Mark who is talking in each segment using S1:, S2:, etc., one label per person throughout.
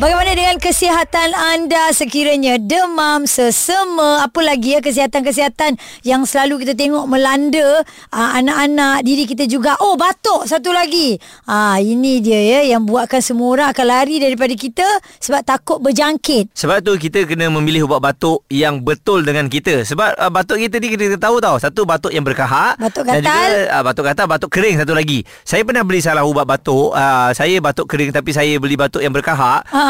S1: Bagaimana dengan kesihatan anda sekiranya demam, sesama, apa lagi ya kesihatan-kesihatan yang selalu kita tengok melanda aa, anak-anak, diri kita juga. Oh, batuk satu lagi. Ah, ini dia ya yang buatkan semua orang akan lari daripada kita sebab takut berjangkit.
S2: Sebab tu kita kena memilih ubat batuk yang betul dengan kita. Sebab uh, batuk kita ni kita tahu tau. Satu batuk yang berkahak.
S1: Batuk
S2: Dan
S1: gatal.
S2: juga uh, batuk gatal, batuk kering satu lagi. Saya pernah beli salah ubat batuk. Uh, saya batuk kering tapi saya beli batuk yang berkahak.
S1: Ha.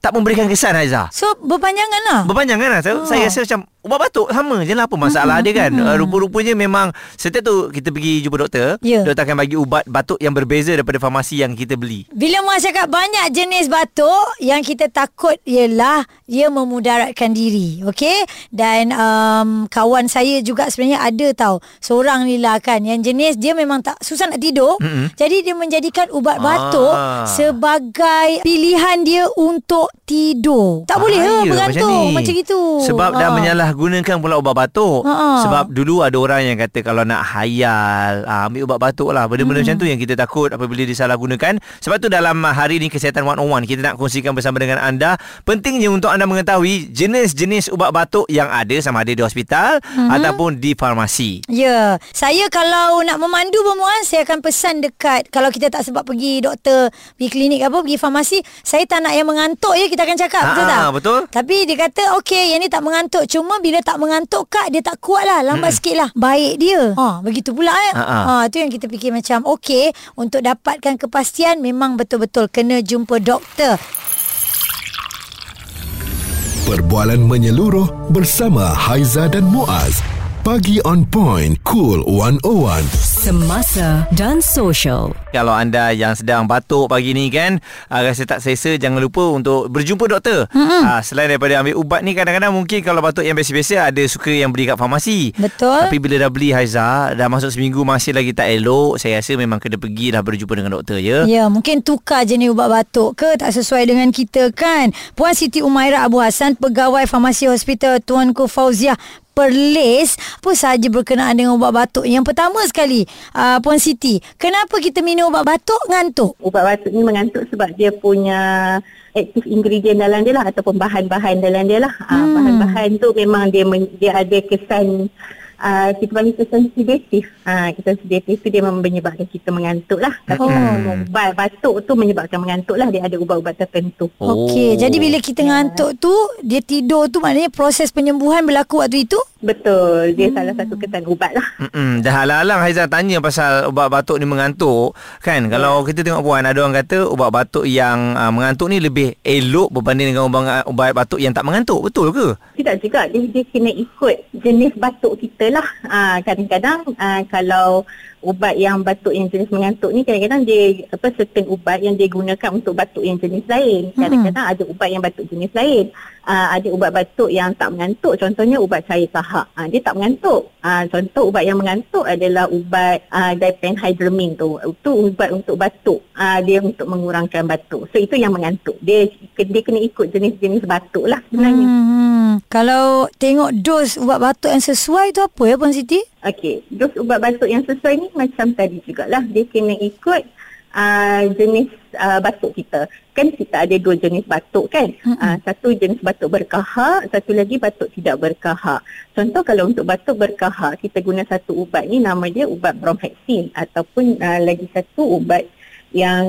S2: Tak memberikan kesan Aizah.
S1: So berpanjangan lah.
S2: Berpanjangan kan saya,
S1: Oh.
S2: saya rasa macam ubat batuk sama je lah apa masalah dia kan uh, rupa-rupanya memang setiap tu kita pergi jumpa doktor
S1: Ya.
S2: doktor akan bagi ubat batuk yang berbeza daripada farmasi yang kita beli
S1: Bila Muaz cakap banyak jenis batuk yang kita takut ialah ia memudaratkan diri. Okey? Dan um, kawan saya juga sebenarnya ada tau. Seorang ni lah kan yang jenis dia memang tak susah nak tidur. Mm-hmm. Jadi dia menjadikan ubat batuk
S2: Ah.
S1: sebagai pilihan dia untuk tidur. Tak boleh ke
S2: Bahaya
S1: bergantung
S2: ni.
S1: macam itu.
S2: Sebab dah
S1: Ha.
S2: menyalahgunakan pula ubat batuk.
S1: Ha.
S2: Sebab dulu ada orang yang kata kalau nak hayal, ah, ambil ubat batuk lah. Benda-benda
S1: Hmm.
S2: macam tu yang kita takut apabila disalahgunakan. Sebab tu dalam ah, hari ni Kesihatan 101 kita nak kongsikan bersama dengan anda. Pentingnya untuk anda mengetahui jenis-jenis ubat batuk yang ada sama ada di hospital
S1: Hmm.
S2: ataupun di farmasi.
S1: Ya, saya kalau nak memandu pemuan saya akan pesan dekat kalau kita tak sebab pergi doktor, pergi klinik apa, pergi farmasi, saya tak nak yang mengantuk ya kita akan cakap, betul
S2: Ah,
S1: tak?
S2: betul.
S1: Tapi dia kata okey, yang ni tak mengantuk, cuma bila tak mengantuk kak dia tak kuat lah, lambat sikit lah. Baik dia. Ha, begitu pula eh.
S2: Ah, ah.
S1: Ha, tu yang kita fikir macam okey, untuk dapatkan kepastian memang betul-betul kena jumpa doktor.
S3: Perbualan menyeluruh bersama Haiza dan Muaz. Pagi on point. Cool 101.
S4: Semasa dan social.
S2: Kalau anda yang sedang batuk pagi ni kan uh, Rasa tak selesa Jangan lupa untuk berjumpa doktor mm-hmm. uh, Selain daripada ambil ubat ni Kadang-kadang mungkin Kalau batuk yang biasa-biasa Ada suka yang beli kat farmasi
S1: Betul.
S2: Tapi bila dah beli Haiza Dah masuk seminggu Masih lagi tak elok Saya rasa memang kena pergi dah Berjumpa dengan doktor ya
S1: Ya, mungkin tukar jenis ubat batuk ke tak sesuai dengan kita kan. Puan Siti Umairah Abu Hassan, pegawai farmasi hospital Tuanku Fauziah Perlis apa sahaja berkenaan dengan ubat batuk. Yang pertama sekali, uh, Puan Siti, kenapa kita minum ubat batuk ngantuk?
S5: ubat batuk ni mengantuk sebab dia punya aktif ingredient dalam dia lah ataupun bahan-bahan dalam dia lah. Hmm. Uh, bahan-bahan tu memang dia men- dia ada kesan uh, kita panggil kesan sedatif. Uh, kesan sedatif tu dia menyebabkan kita mengantuk lah. Tapi
S1: Oh.
S5: ubat batuk tu menyebabkan mengantuk lah. Dia ada ubat-ubat tertentu.
S2: Oh.
S1: Okey, jadi bila kita ngantuk tu, dia tidur tu maknanya proses penyembuhan berlaku waktu itu?
S5: Betul. Dia hmm. salah satu kesan ubat lah.
S2: Mm-mm, dah halang-halang Haizal tanya pasal ubat batuk ni mengantuk Kan kalau kita tengok puan Ada orang kata ubat batuk yang uh, mengantuk ni Lebih elok berbanding dengan ubat, ubat batuk yang tak mengantuk Betul ke?
S5: Tidak juga. Dia, dia kena ikut jenis batuk kita lah. Ah, kadang-kadang ah, kalau ubat yang batuk yang jenis mengantuk ni kadang-kadang dia apa certain ubat yang dia gunakan untuk batuk yang jenis lain. Kadang-kadang ada ubat yang batuk jenis lain. Ah, ada ubat batuk yang tak mengantuk. Contohnya ubat cair tahap. Ah, dia tak mengantuk. Ah, contoh ubat yang mengantuk adalah ubat ah, diphenhydramine tu. Itu ubat untuk batuk. Ah, dia untuk mengurangkan batuk. So itu yang mengantuk. Dia dia kena ikut jenis-jenis batuk lah sebenarnya.
S1: Hmm. Kalau tengok dos ubat batuk yang sesuai tu apa ya Puan Siti?
S5: Okey, dos ubat batuk yang sesuai ni macam tadi jugalah. Dia kena ikut uh, jenis uh, batuk kita. Kan kita ada dua jenis batuk kan? Uh, satu jenis batuk berkahak, satu lagi batuk tidak berkahak. Contoh kalau untuk batuk berkahak, kita guna satu ubat ni nama dia ubat bromhexin ataupun uh, lagi satu ubat yang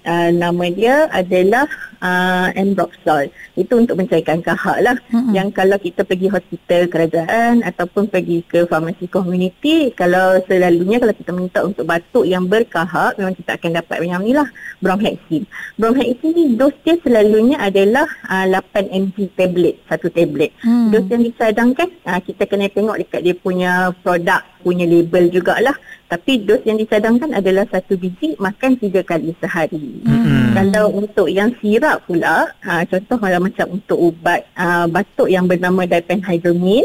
S5: uh, nama dia adalah uh, Ambroxol. Itu untuk mencairkan kahak lah. Mm-hmm. Yang kalau kita pergi hospital kerajaan ataupun pergi ke farmasi community, kalau selalunya kalau kita minta untuk batuk yang berkahak, memang kita akan dapat yang ni lah, bromhexin. Bromhexin ni dos dia selalunya adalah uh, 8 mg tablet, satu tablet.
S1: Hmm.
S5: Dos yang dicadangkan, uh, kita kena tengok dekat dia punya produk, punya label jugalah. Tapi dos yang dicadangkan adalah satu biji makan tiga kali sehari.
S2: Mm-mm.
S5: Kalau untuk yang sirap pula, ha, contoh kalau macam untuk ubat uh, batuk yang bernama diphenhydramine,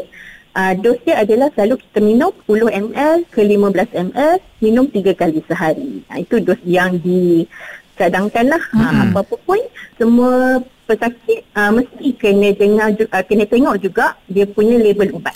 S5: uh, dos dia adalah selalu kita minum 10 ml ke 15 ml, minum tiga kali sehari. Ha, itu dos yang dicadangkan lah. Ha, apa-apa pun, semua pesakit uh, mesti kena dengar, uh, kena tengok juga dia punya label ubat.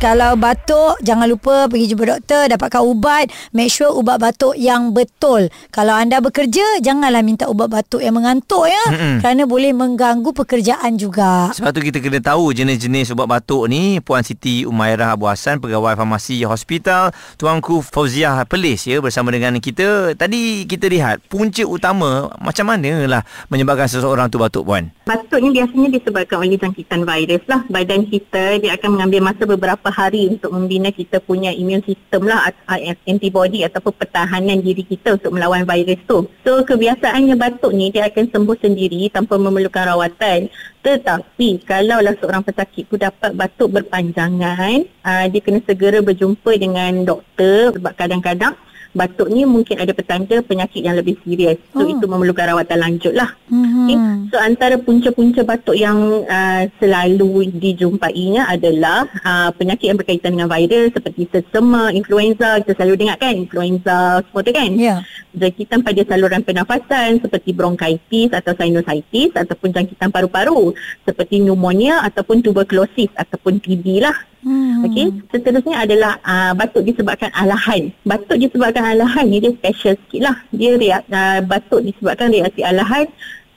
S1: Kalau batuk Jangan lupa Pergi jumpa doktor Dapatkan ubat. Make sure ubat batuk Yang betul. Kalau anda bekerja Janganlah minta ubat batuk Yang mengantuk ya. Mm-mm. Kerana boleh mengganggu Pekerjaan juga.
S2: Sebab tu kita kena tahu Jenis-jenis ubat batuk ni. Puan Siti Umairah Abu Hassan Pegawai Farmasi Hospital Tuanku Fauziah Pelis ya Bersama dengan kita. Tadi kita lihat Punca utama Macam mana lah Menyebabkan seseorang tu batuk puan?
S5: Batuk ni biasanya disebabkan oleh jangkitan virus lah. Badan kita dia akan mengambil masa beberapa hari untuk membina kita punya immune system lah antibody ataupun pertahanan diri kita untuk melawan virus tu. So kebiasaannya batuk ni dia akan sembuh sendiri tanpa memerlukan rawatan. Tetapi kalaulah seorang pesakit tu dapat batuk berpanjangan, uh, dia kena segera berjumpa dengan doktor sebab kadang-kadang batuk ni mungkin ada petanda penyakit yang lebih serius. So oh. itu memerlukan rawatan lanjut lah. Mm-hmm. Okay. So antara punca-punca batuk yang uh, selalu dijumpainya adalah uh, penyakit yang berkaitan dengan virus seperti sesama, influenza, kita selalu dengar kan influenza semua tu kan. Yeah. Jangkitan pada saluran pernafasan seperti bronkitis atau sinusitis ataupun jangkitan paru-paru seperti pneumonia ataupun tuberculosis ataupun TB lah. Hmm. Okey, seterusnya adalah uh, batuk disebabkan alahan. Batuk disebabkan alahan ni dia special sikit lah. Dia reak, uh, batuk disebabkan reaksi alahan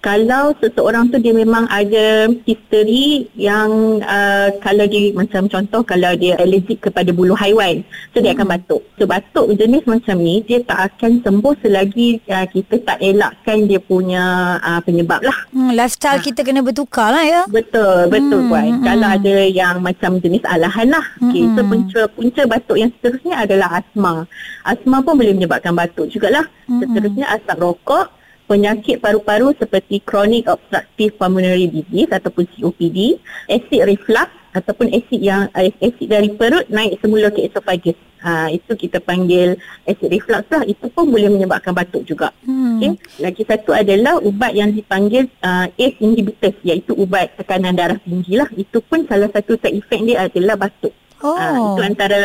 S5: kalau seseorang tu dia memang ada history yang uh, kalau dia macam contoh kalau dia allergic kepada bulu haiwan so dia akan hmm. batuk so batuk jenis macam ni dia tak akan sembuh selagi uh, kita tak elakkan dia punya uh, penyebab lah
S1: hmm, lifestyle uh. kita kena bertukar lah ya
S5: betul betul hmm. puan hmm. kalau ada yang macam jenis alahan lah okay. hmm. so punca, punca batuk yang seterusnya adalah asma asma pun boleh menyebabkan batuk jugalah hmm. seterusnya asap rokok penyakit paru-paru seperti chronic obstructive pulmonary disease ataupun COPD, acid reflux ataupun asid yang asid dari perut naik semula ke esophagus. Ha, itu kita panggil acid reflux lah. Itu pun boleh menyebabkan batuk juga. Hmm. Okay. Lagi satu adalah ubat yang dipanggil uh, ACE inhibitors iaitu ubat tekanan darah tinggi lah. Itu pun salah satu side effect dia adalah batuk. Oh. Ha, itu antara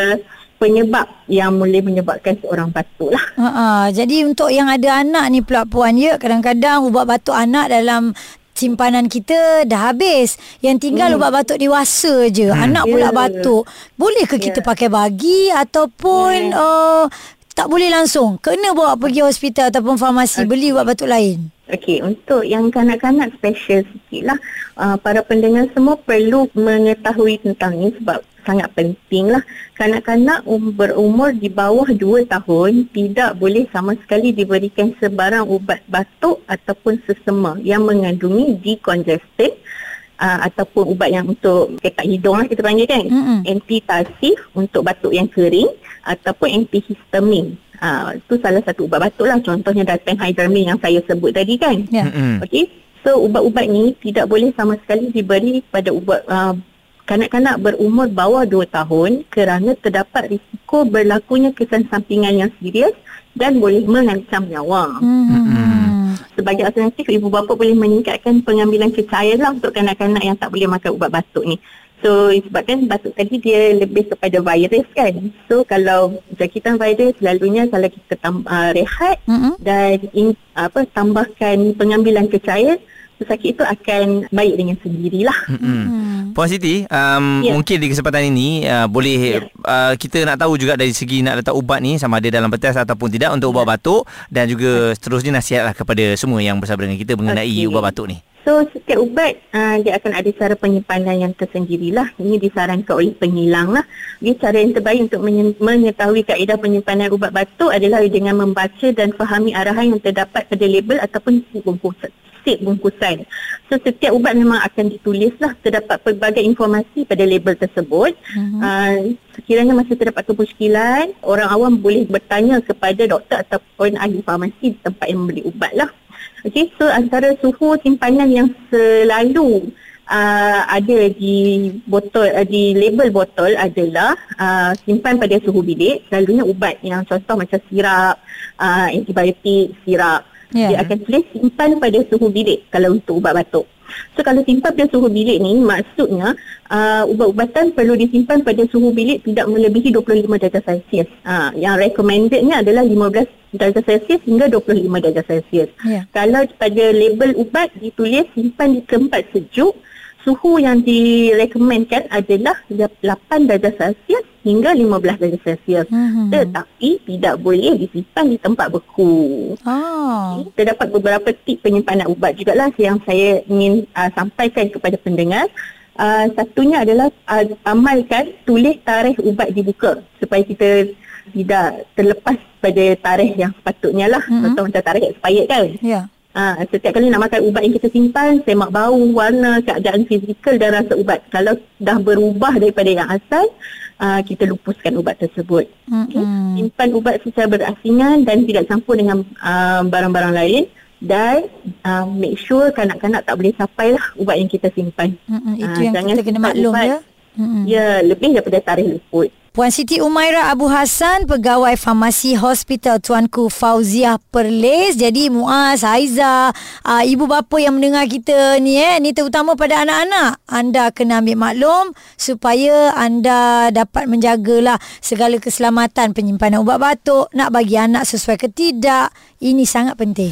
S5: penyebab yang boleh menyebabkan seorang batuk lah.
S1: Uh-uh. Jadi untuk yang ada anak ni pula puan ya kadang-kadang ubat batuk anak dalam simpanan kita dah habis. Yang tinggal hmm. ubat batuk dewasa je. Hmm. Anak pula yeah. batuk. Boleh ke yeah. kita pakai bagi ataupun yeah. uh, tak boleh langsung? Kena bawa pergi hospital ataupun farmasi okay. beli ubat batuk lain?
S5: Okey, untuk yang kanak-kanak special sikit lah. Uh, para pendengar semua perlu mengetahui tentang ini sebab sangat penting lah. Kanak-kanak um, berumur di bawah 2 tahun tidak boleh sama sekali diberikan sebarang ubat batuk ataupun sesema yang mengandungi decongestant uh, ataupun ubat yang untuk ketak hidung lah kita panggil kan. Mm-hmm. Antitasif untuk batuk yang kering ataupun antihistamin. Uh, itu salah satu ubat batuk lah. Contohnya diphenhydramine yang saya sebut tadi kan. Yeah. Mm-hmm. Okay. So ubat-ubat ni tidak boleh sama sekali diberi pada ubat uh, kanak-kanak berumur bawah 2 tahun kerana terdapat risiko berlakunya kesan sampingan yang serius dan boleh mengancam nyawa. Hmm. Sebagai alternatif, ibu bapa boleh meningkatkan pengambilan cecair lah untuk kanak-kanak yang tak boleh makan ubat batuk ni. So sebabkan batuk tadi dia lebih kepada virus kan. So kalau jangkitan virus selalunya kalau kita tam, uh, rehat mm-hmm. dan in, apa tambahkan pengambilan cecair pesakit itu akan baik dengan sendirilah. Mm-hmm.
S2: Hmm. Puan Siti, um, yeah. mungkin di kesempatan ini uh, boleh yeah. uh, kita nak tahu juga dari segi nak letak ubat ni sama ada dalam betas ataupun tidak untuk ubat yeah. batuk dan juga seterusnya nasihatlah kepada semua yang bersama dengan kita mengenai okay. ubat batuk ni.
S5: So setiap ubat uh, dia akan ada cara penyimpanan yang tersendirilah. Ini disarankan oleh pengilang lah. Jadi cara yang terbaik untuk mengetahui kaedah penyimpanan ubat batuk adalah dengan membaca dan fahami arahan yang terdapat pada label ataupun bungkusan sip bungkusan. So setiap ubat memang akan ditulis lah terdapat pelbagai informasi pada label tersebut. Uh-huh. Uh, sekiranya masih terdapat kemuskilan, orang awam boleh bertanya kepada doktor ataupun ahli farmasi di tempat yang membeli ubat lah. Okay, so antara suhu simpanan yang selalu uh, ada di botol uh, di label botol adalah uh, simpan pada suhu bilik selalunya ubat yang contoh macam sirap uh, antibiotik sirap
S1: Ya.
S5: Dia akan tulis simpan pada suhu bilik kalau untuk ubat batuk. So kalau simpan pada suhu bilik ni maksudnya uh, ubat-ubatan perlu disimpan pada suhu bilik tidak melebihi 25 darjah Celsius. Uh, yang recommendednya adalah 15 darjah Celsius hingga 25 darjah Celsius.
S1: Ya.
S5: Kalau pada label ubat ditulis simpan di tempat sejuk, suhu yang direkomendkan adalah 8 darjah Celsius hingga 15 darjah Celsius.
S1: Mhm.
S5: Tetapi tidak boleh disimpan di tempat beku.
S1: Ah.
S5: Terdapat beberapa tip penyimpanan ubat jugalah yang saya ingin uh, sampaikan kepada pendengar. Uh, satunya adalah uh, amalkan tulis tarikh ubat dibuka supaya kita tidak terlepas pada tarikh yang sepatutnya lah.
S1: Mhm.
S5: Mm-hmm. Atau macam tarikh expired kan.
S1: Ya.
S5: Ha, setiap kali nak makan ubat yang kita simpan, semak bau, warna, keadaan fizikal dan rasa ubat. Kalau dah berubah daripada yang asal, uh, kita lupuskan ubat tersebut. Okay? Simpan ubat secara berasingan dan tidak campur dengan uh, barang-barang lain. Dan uh, make sure kanak-kanak tak boleh capai lah ubat yang kita simpan.
S1: Mm-mm. Itu
S5: Ah,
S1: yang kita kena maklum
S5: ubat.
S1: ya. Mm-mm.
S5: Ya, lebih daripada tarikh luput.
S1: Puan Siti Umaira Abu Hassan, pegawai farmasi hospital Tuanku Fauziah Perlis. Jadi Muaz, Haiza, uh, ibu bapa yang mendengar kita ni eh, ni terutama pada anak-anak. Anda kena ambil maklum supaya anda dapat menjagalah segala keselamatan penyimpanan ubat batuk, nak bagi anak sesuai ke tidak. Ini sangat penting.